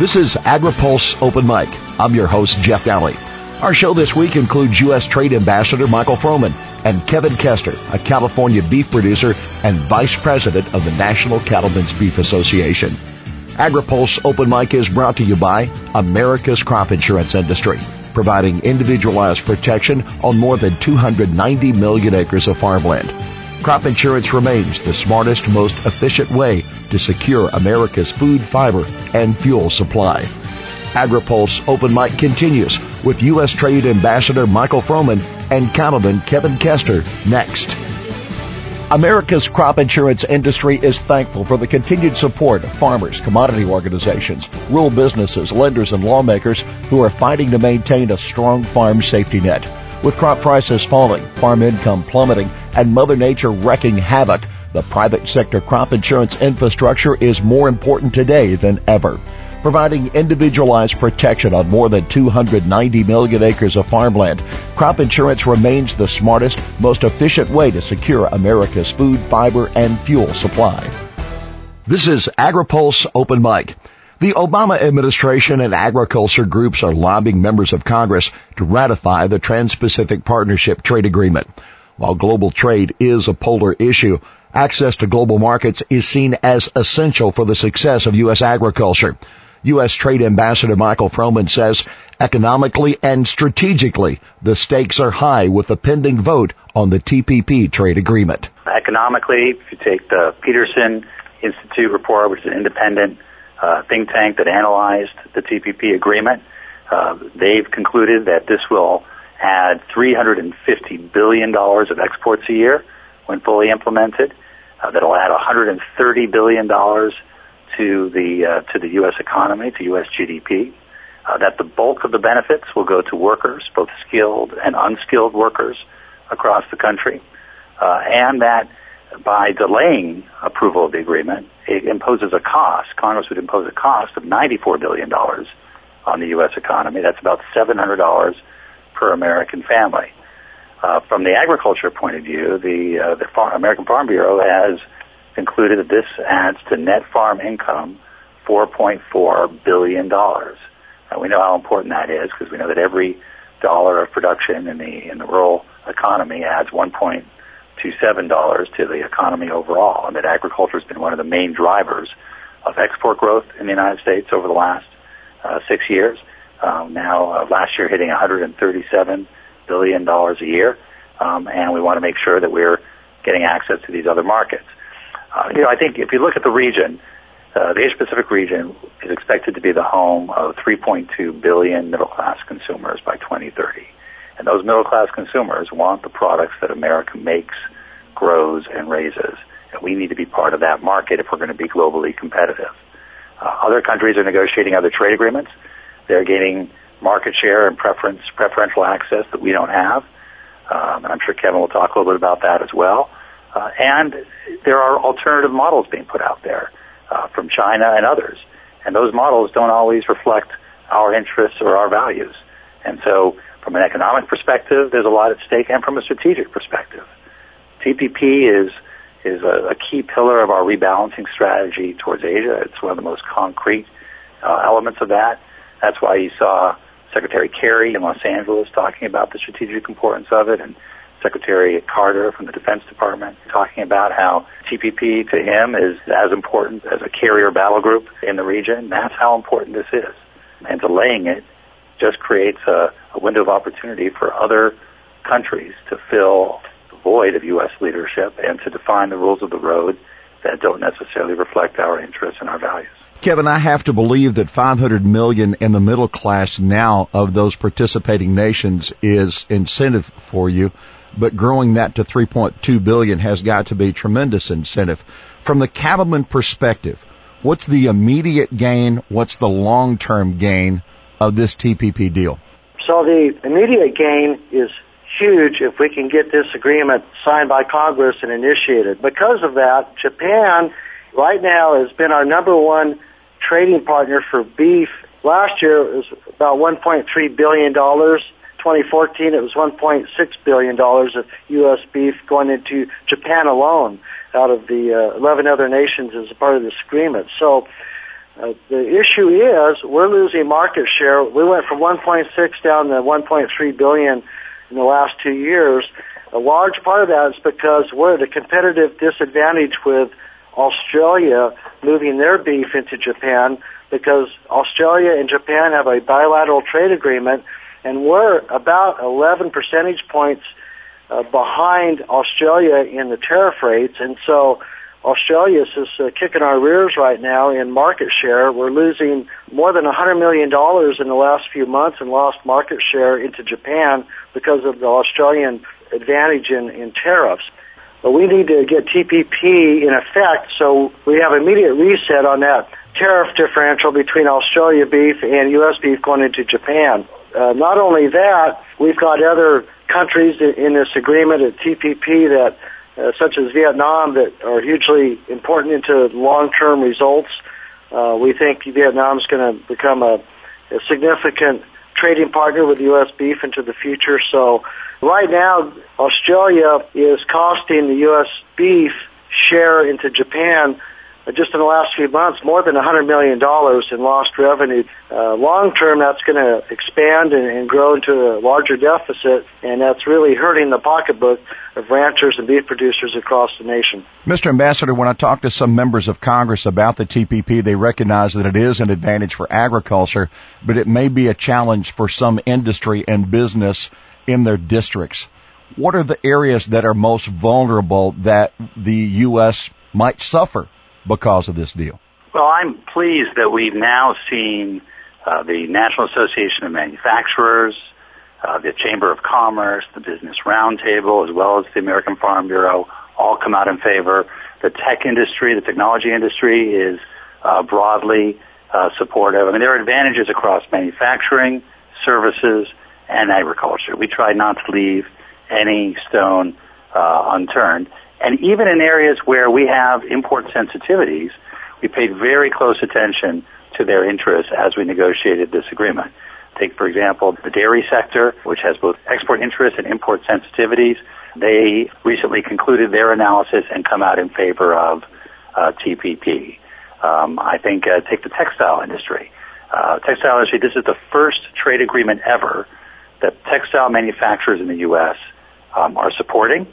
This is AgriPulse Open Mic. I'm your host, Jeff Daly. Our show this week includes U.S. Trade Ambassador Michael Froman and Kevin Kester, a California beef producer and Vice President of the National Cattlemen's Beef Association. AgriPulse Open Mic is brought to you by America's Crop Insurance Industry, providing individualized protection on more than 290 million acres of farmland. Crop insurance remains the smartest, most efficient way to secure America's food, fiber, and fuel supply. AgriPulse Open Mic continues with U.S. Trade Ambassador Michael Froman and cattleman Kevin Kester next. America's crop insurance industry is thankful for the continued support of farmers, commodity organizations, rural businesses, lenders, and lawmakers who are fighting to maintain a strong farm safety net. With crop prices falling, farm income plummeting, and Mother Nature wreaking havoc, the private sector crop insurance infrastructure is more important today than ever. Providing individualized protection on more than 290 million acres of farmland, crop insurance remains the smartest, most efficient way to secure America's food, fiber, and fuel supply. This is AgriPulse Open Mic. The Obama administration and agriculture groups are lobbying members of Congress to ratify the Trans-Pacific Partnership Trade Agreement. While global trade is a polar issue, access to global markets is seen as essential for the success of U.S. agriculture. U.S. Trade Ambassador Michael Froman says economically and strategically, the stakes are high with the pending vote on the TPP trade agreement. Economically, if you take the Peterson Institute report, which is an independent uh, think tank that analyzed the TPP agreement. Uh, they've concluded that this will add $350 billion of exports a year when fully implemented. Uh, that'll add $130 billion to the uh, to the U.S. economy, to U.S. GDP. Uh, that the bulk of the benefits will go to workers, both skilled and unskilled workers across the country, uh, and that by delaying approval of the agreement, it imposes a cost. Congress would impose a cost of $94 billion on the U.S. economy. That's about $700 per American family. Uh, from the agriculture point of view, the, uh, the American Farm Bureau has concluded that this adds to net farm income $4.4 billion. Now, we know how important that is because we know that every dollar of production in the in the rural economy adds 1. $7 to the economy overall, and that agriculture has been one of the main drivers of export growth in the United States over the last uh, six years. Um, now, uh, last year hitting 137 billion dollars a year, um, and we want to make sure that we're getting access to these other markets. Uh, you know, I think if you look at the region, uh, the Asia Pacific region is expected to be the home of 3.2 billion middle class consumers by 2030. And those middle class consumers want the products that America makes, grows, and raises. And we need to be part of that market if we're going to be globally competitive. Uh, other countries are negotiating other trade agreements. They're gaining market share and preference, preferential access that we don't have. Um, and I'm sure Kevin will talk a little bit about that as well. Uh, and there are alternative models being put out there uh, from China and others. And those models don't always reflect our interests or our values. And so from an economic perspective, there's a lot at stake, and from a strategic perspective. TPP is is a, a key pillar of our rebalancing strategy towards Asia. It's one of the most concrete uh, elements of that. That's why you saw Secretary Kerry in Los Angeles talking about the strategic importance of it, and Secretary Carter from the Defense Department talking about how TPP to him is as important as a carrier battle group in the region. That's how important this is. And delaying it just creates a, a window of opportunity for other countries to fill the void of U.S. leadership and to define the rules of the road that don't necessarily reflect our interests and our values. Kevin, I have to believe that 500 million in the middle class now of those participating nations is incentive for you, but growing that to 3.2 billion has got to be tremendous incentive. From the cattleman perspective, what's the immediate gain? What's the long-term gain of this TPP deal? So the immediate gain is huge if we can get this agreement signed by Congress and initiated. Because of that, Japan right now has been our number one trading partner for beef. Last year it was about $1.3 billion. 2014 it was $1.6 billion of U.S. beef going into Japan alone out of the uh, 11 other nations as a part of this agreement. So Uh, the issue is we're losing market share. We went from 1.6 down to 1.3 billion in the last two years. A large part of that is because we're at a competitive disadvantage with Australia moving their beef into Japan because Australia and Japan have a bilateral trade agreement and we're about 11 percentage points uh, behind Australia in the tariff rates and so Australia is uh, kicking our rears right now in market share. We're losing more than $100 million in the last few months and lost market share into Japan because of the Australian advantage in, in tariffs. But we need to get TPP in effect so we have immediate reset on that tariff differential between Australia beef and U.S. beef going into Japan. Uh, not only that, we've got other countries in this agreement at TPP that, uh, such as Vietnam, that are hugely important into long-term results. Uh, we think Vietnam is going to become a, a significant trading partner with U.S. beef into the future. So right now, Australia is costing the U.S. beef share into Japan just in the last few months more than $100 million in lost revenue. Uh, long term, that's going to expand and, and grow into a larger deficit, and that's really hurting the pocketbook of ranchers and beef producers across the nation. Mr. Ambassador, when I talk to some members of Congress about the TPP, they recognize that it is an advantage for agriculture, but it may be a challenge for some industry and business in their districts. What are the areas that are most vulnerable that the U.S. might suffer because of this deal? Well, I'm pleased that we've now seen uh, the National Association of Manufacturers, uh, the Chamber of Commerce, the Business Roundtable, as well as the American Farm Bureau, all come out in favor. The tech industry, the technology industry, is uh, broadly uh, supportive. I mean, there are advantages across manufacturing, services, and agriculture. We try not to leave any stone uh, unturned. And even in areas where we have import sensitivities, we paid very close attention to their interests as we negotiated this agreement. Take, for example, the dairy sector, which has both export interests and import sensitivities. They recently concluded their analysis and come out in favor of uh, TPP. Um, I think uh, take the textile industry. Uh, textile industry. This is the first trade agreement ever that textile manufacturers in the U.S. Um, are supporting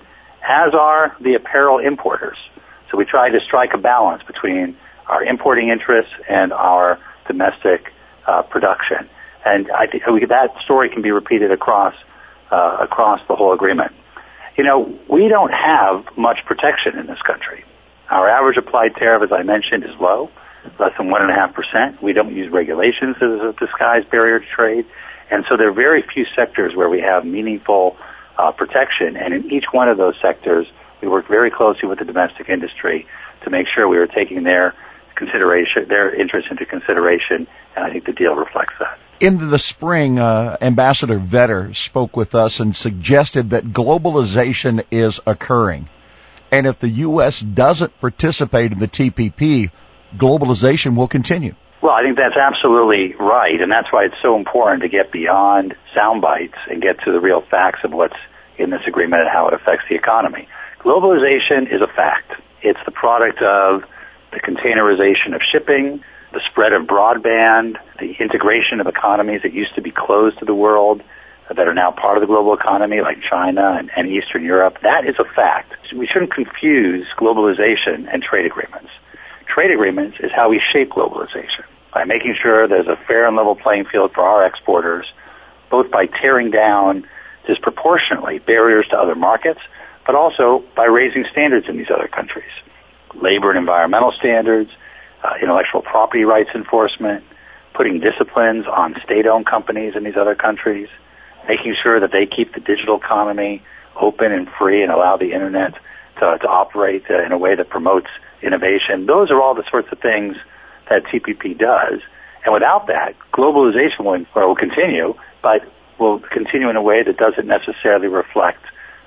as are the apparel importers. So we try to strike a balance between our importing interests and our domestic uh, production. And I think that story can be repeated across uh, across the whole agreement. You know, we don't have much protection in this country. Our average applied tariff, as I mentioned, is low, less than one and a half percent. We don't use regulations as a disguised barrier to trade, and so there are very few sectors where we have meaningful uh, protection. And in each one of those sectors, we worked very closely with the domestic industry to make sure we were taking their consideration, their interest into consideration, and I think the deal reflects that. In the spring, uh, Ambassador Vetter spoke with us and suggested that globalization is occurring. And if the U.S. doesn't participate in the TPP, globalization will continue. Well, I think that's absolutely right, and that's why it's so important to get beyond sound bites and get to the real facts of what's in this agreement and how it affects the economy. Globalization is a fact. It's the product of the containerization of shipping, the spread of broadband, the integration of economies that used to be closed to the world that are now part of the global economy, like China and, and Eastern Europe. That is a fact. We shouldn't confuse globalization and trade agreements. Trade agreements is how we shape globalization by making sure there's a fair and level playing field for our exporters, both by tearing down disproportionately barriers to other markets, but also by raising standards in these other countries. Labor and environmental standards, uh, intellectual property rights enforcement, putting disciplines on state-owned companies in these other countries, making sure that they keep the digital economy open and free and allow the internet to, to operate uh, in a way that promotes innovation. Those are all the sorts of things that TPP does. And without that, globalization will, will continue, but will continue in a way that doesn't necessarily reflect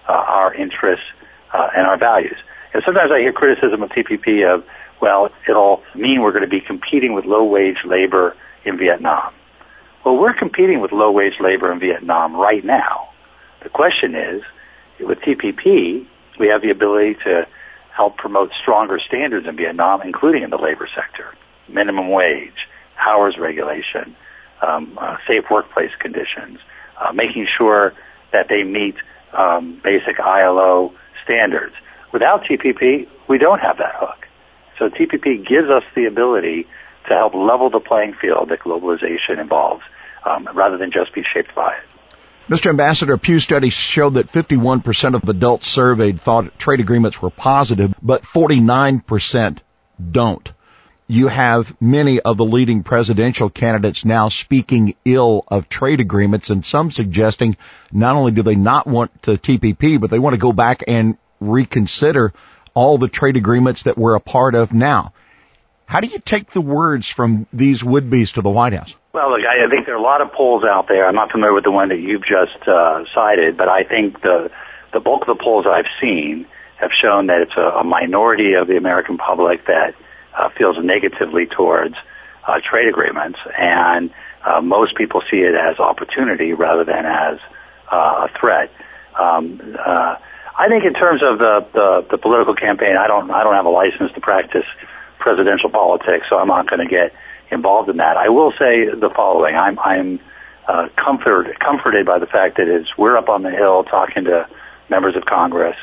uh, our interests uh, and our values. And sometimes I hear criticism of TPP of, well, it'll mean we're going to be competing with low-wage labor in Vietnam. Well, we're competing with low-wage labor in Vietnam right now. The question is, with TPP, we have the ability to help promote stronger standards in Vietnam, including in the labor sector minimum wage, hours regulation, um, uh, safe workplace conditions, uh, making sure that they meet um, basic ILO standards. Without TPP, we don't have that hook. So TPP gives us the ability to help level the playing field that globalization involves, um, rather than just be shaped by it. Mr. Ambassador, Pew studies showed that 51% of adults surveyed thought trade agreements were positive, but 49% don't. You have many of the leading presidential candidates now speaking ill of trade agreements and some suggesting not only do they not want the TPP, but they want to go back and reconsider all the trade agreements that we're a part of now. How do you take the words from these would-be's to the White House? Well, look, I think there are a lot of polls out there. I'm not familiar with the one that you've just uh, cited, but I think the the bulk of the polls I've seen have shown that it's a, a minority of the American public that feels negatively towards uh, trade agreements, and uh, most people see it as opportunity rather than as uh, a threat. Um, uh, I think in terms of the, the the political campaign, I don't I don't have a license to practice presidential politics, so I'm not going to get involved in that. I will say the following: I'm I'm uh, comfort, comforted by the fact that as we're up on the hill talking to members of Congress,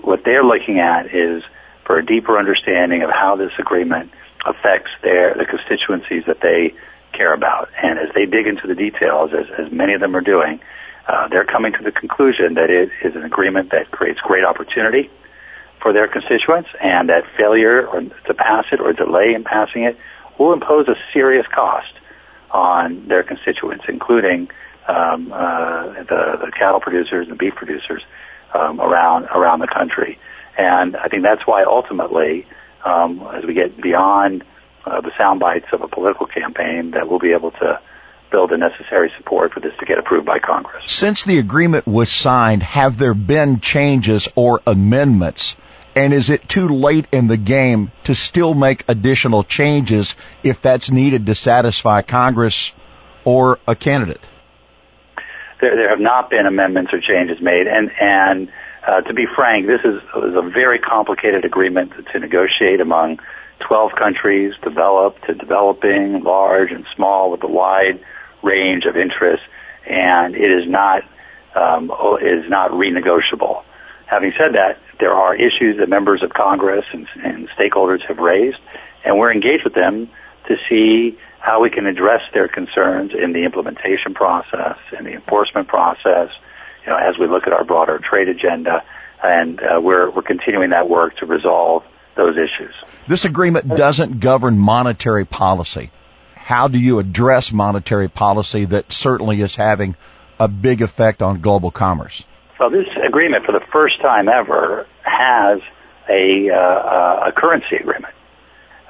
what they're looking at is for a deeper understanding of how this agreement affects their the constituencies that they care about. And as they dig into the details, as, as many of them are doing, uh, they're coming to the conclusion that it is an agreement that creates great opportunity for their constituents, and that failure or to pass it or delay in passing it will impose a serious cost on their constituents, including um, uh, the, the cattle producers and beef producers um, around around the country. And I think that's why ultimately, um, as we get beyond uh, the sound bites of a political campaign, that we'll be able to build the necessary support for this to get approved by Congress. Since the agreement was signed, have there been changes or amendments and is it too late in the game to still make additional changes if that's needed to satisfy Congress or a candidate? There, there have not been amendments or changes made, and and uh, to be frank, this is, is a very complicated agreement to, negotiate among 12 countries, developed to developing, large and small, with a wide range of interests, and it is not um, is not renegotiable. Having said that, there are issues that members of Congress and, and stakeholders have raised, and we're engaged with them to see how we can address their concerns in the implementation process, in the enforcement process, you know, as we look at our broader trade agenda, and uh, we're we're continuing that work to resolve those issues. This agreement doesn't govern monetary policy. How do you address monetary policy that certainly is having a big effect on global commerce? Well, this agreement, for the first time ever, has a, uh, a currency agreement.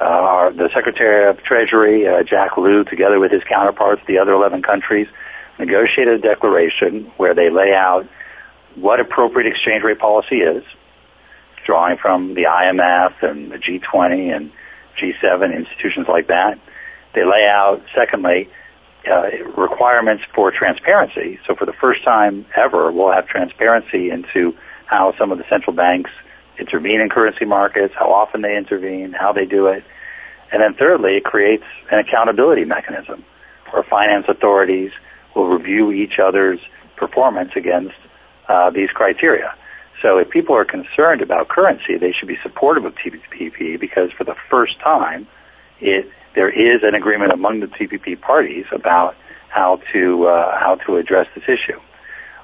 Uh, our, the Secretary of Treasury, uh, Jack Lew, together with his counterparts, the other 11 countries, negotiated a declaration where they lay out what appropriate exchange rate policy is, drawing from the IMF and the G20 and G7 institutions like that. They lay out, secondly, uh, requirements for transparency. So for the first time ever, we'll have transparency into how some of the central banks intervene in currency markets, how often they intervene, how they do it. And then thirdly, it creates an accountability mechanism where finance authorities will review each other's performance against uh, these criteria. So if people are concerned about currency, they should be supportive of TPP because for the first time, it there is an agreement among the TPP parties about how to uh, how to address this issue.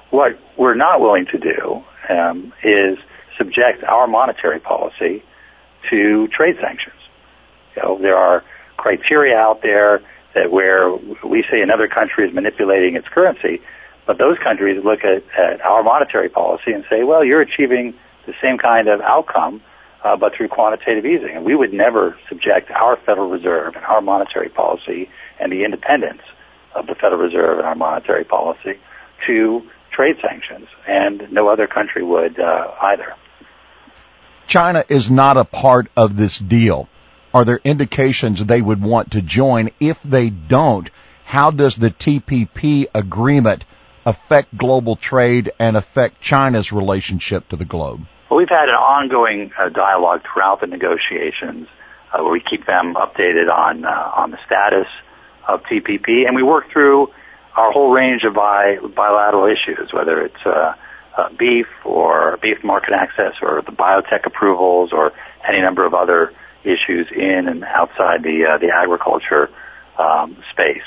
What we're not willing to do um, is subject our monetary policy to trade sanctions. You know, there are criteria out there that where we say another country is manipulating its currency, but those countries look at, at our monetary policy and say, well, you're achieving the same kind of outcome uh, but through quantitative easing. And we would never subject our Federal Reserve and our monetary policy and the independence of the Federal Reserve and our monetary policy to trade sanctions, and no other country would uh, either. China is not a part of this deal. Are there indications they would want to join? If they don't, how does the TPP agreement affect global trade and affect China's relationship to the globe? Well, we've had an ongoing uh, dialogue throughout the negotiations uh, where we keep them updated on uh, on the status of TPP, and we work through our whole range of bi- bilateral issues, whether it's uh, uh, beef or beef market access or the biotech approvals or any number of other issues in and outside the uh, the agriculture um, space.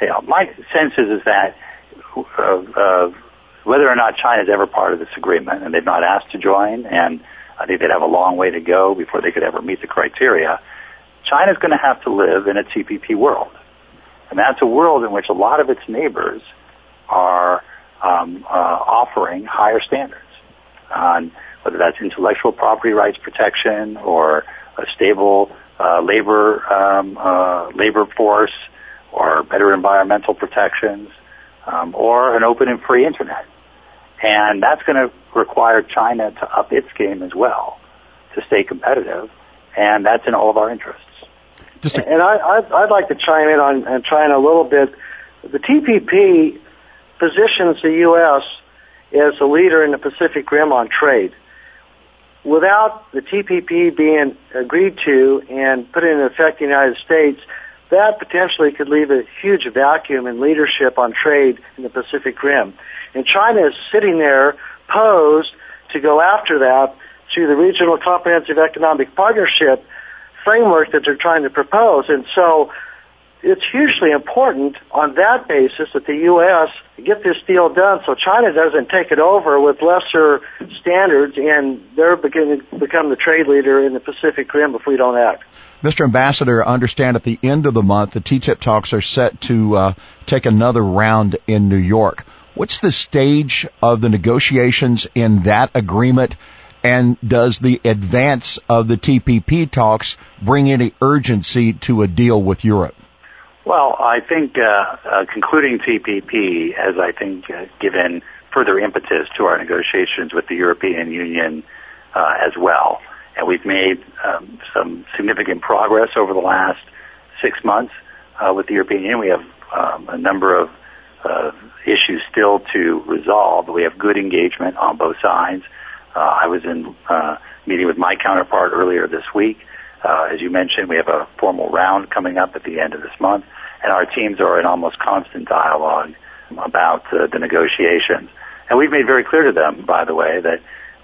You know, my sense is is that uh, uh, whether or not China is ever part of this agreement, and they've not asked to join, and I think they'd have a long way to go before they could ever meet the criteria. China's going to have to live in a TPP world, and that's a world in which a lot of its neighbors are um, uh, offering higher standards on whether that's intellectual property rights protection or a stable uh, labor um, uh, labor force or better environmental protections um, or an open and free internet. And that's going to require China to up its game as well to stay competitive, and that's in all of our interests. Just to- and I, I'd, I'd like to chime in on, on China a little bit. The TPP positions the U.S. as a leader in the Pacific Rim on trade. Without the TPP being agreed to and put into effect in the United States, that potentially could leave a huge vacuum in leadership on trade in the Pacific Rim. And China is sitting there posed to go after that through the Regional Comprehensive Economic Partnership framework that they're trying to propose. And so it's hugely important on that basis that the U.S. get this deal done so China doesn't take it over with lesser standards and they're beginning to become the trade leader in the Pacific Rim if we don't act. Mr. Ambassador, I understand at the end of the month the TTIP talks are set to uh, take another round in New York. What's the stage of the negotiations in that agreement? And does the advance of the TPP talks bring any urgency to a deal with Europe? Well, I think uh, uh, concluding TPP has, I think, uh, given further impetus to our negotiations with the European Union uh, as well. And we've made um, some significant progress over the last six months uh, with the European Union. We have um, a number of uh, issues still to resolve. We have good engagement on both sides. I was in meeting with my counterpart earlier this week. Uh, as you mentioned, we have a formal round coming up at the end of this month, and our teams are in almost constant dialogue about uh, the negotiations. And we've made very clear to them, by the way, that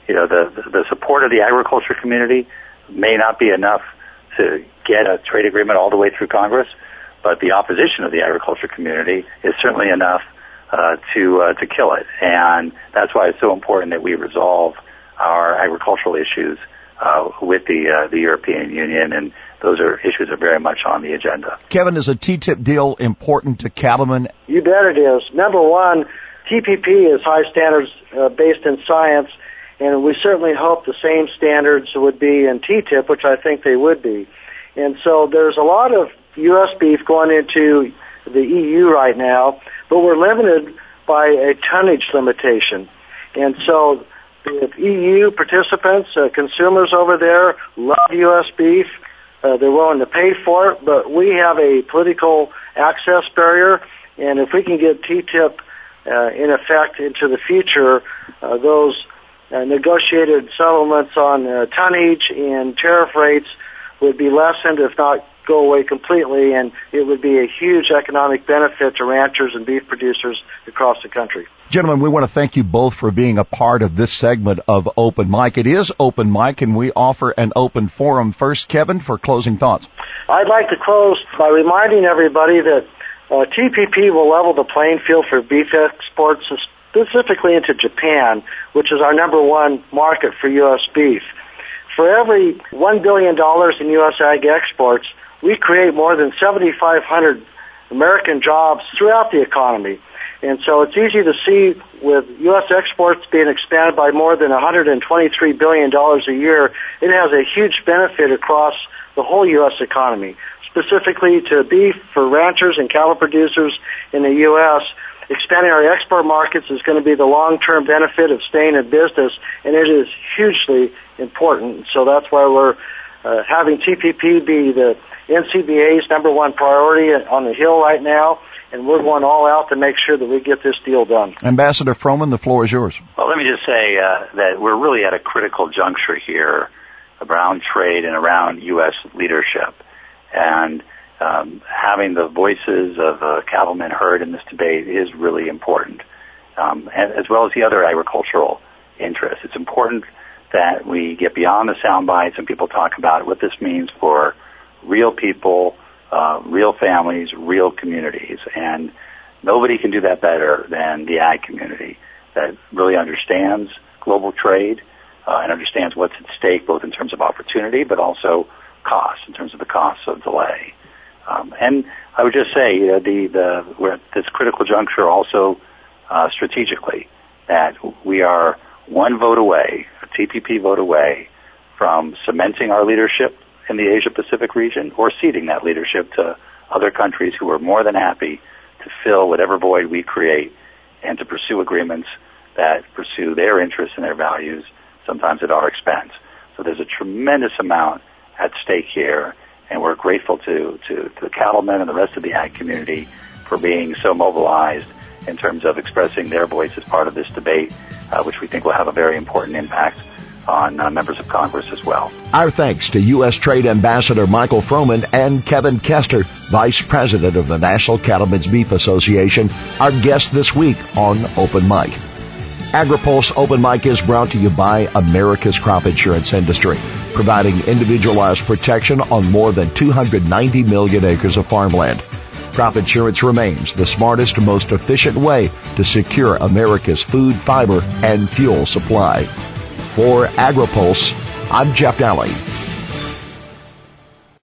you know the the support of the agriculture community may not be enough to get a trade agreement all the way through Congress, but the opposition of the agriculture community is certainly enough uh, to uh, to kill it. And that's why it's so important that we resolve our agricultural issues uh, with the uh, the European Union, and those are issues are very much on the agenda. Kevin, is a TTIP deal important to Cattlemen? You bet it is. Number one, TPP is high standards uh, based in science, and we certainly hope the same standards would be in TTIP, which I think they would be. And so there's a lot of U.S. beef going into the EU right now, but we're limited by a tonnage limitation. And so the EU participants, uh, consumers over there love U.S. beef. Uh, they're willing to pay for it, but we have a political access barrier, and if we can get TTIP uh, in effect into the future, uh, those uh, negotiated settlements on uh, tonnage and tariff rates would be lessened, if not go away completely, and it would be a huge economic benefit to ranchers and beef producers across the country. Gentlemen, we want to thank you both for being a part of this segment of Open Mic. It is Open Mic, and we offer an open forum. First, Kevin, for closing thoughts. I'd like to close by reminding everybody that uh, TPP will level the playing field for beef exports, specifically into Japan, which is our number one market for U.S. beef. For every $1 billion in U.S. ag exports, we create more than 7,500 American jobs throughout the economy. And so it's easy to see with U.S. exports being expanded by more than $123 billion a year, it has a huge benefit across the whole U.S. economy, specifically to beef for ranchers and cattle producers in the U.S. Expanding our export markets is going to be the long-term benefit of staying in business, and it is hugely important. So that's why we're uh, having TPP be the NCBA's number one priority on the Hill right now, and we're going all out to make sure that we get this deal done. Ambassador Froman, the floor is yours. Well, let me just say uh, that we're really at a critical juncture here around trade and around U.S. leadership. And um, having the voices of uh, cattlemen heard in this debate is really important, um, and, as well as the other agricultural interests. It's important that we get beyond the sound bites and people talk about what this means for real people, uh, real families, real communities, and nobody can do that better than the ag community that really understands global trade uh, and understands what's at stake both in terms of opportunity but also cost in terms of the costs of delay. Um, and I would just say the the we're at this critical juncture also uh, strategically that we are one vote away, a TPP vote away, from cementing our leadership in the Asia Pacific region or ceding that leadership to other countries who are more than happy to fill whatever void we create and to pursue agreements that pursue their interests and their values, sometimes at our expense. So there's a tremendous amount at stake here, and we're grateful to, to, to the cattlemen and the rest of the ag community for being so mobilized in terms of expressing their voice as part of this debate, uh, which we think will have a very important impact on uh, members of Congress as well. Our thanks to U.S. Trade Ambassador Michael Froman and Kevin Kester, Vice President of the National Cattlemen's Beef Association, our guest this week on Open Mic. AgriPulse Open Mic is brought to you by America's crop insurance industry, providing individualized protection on more than 290 million acres of farmland. Crop insurance remains the smartest most efficient way to secure America's food, fiber, and fuel supply. For AgriPulse, I'm Jeff Daly.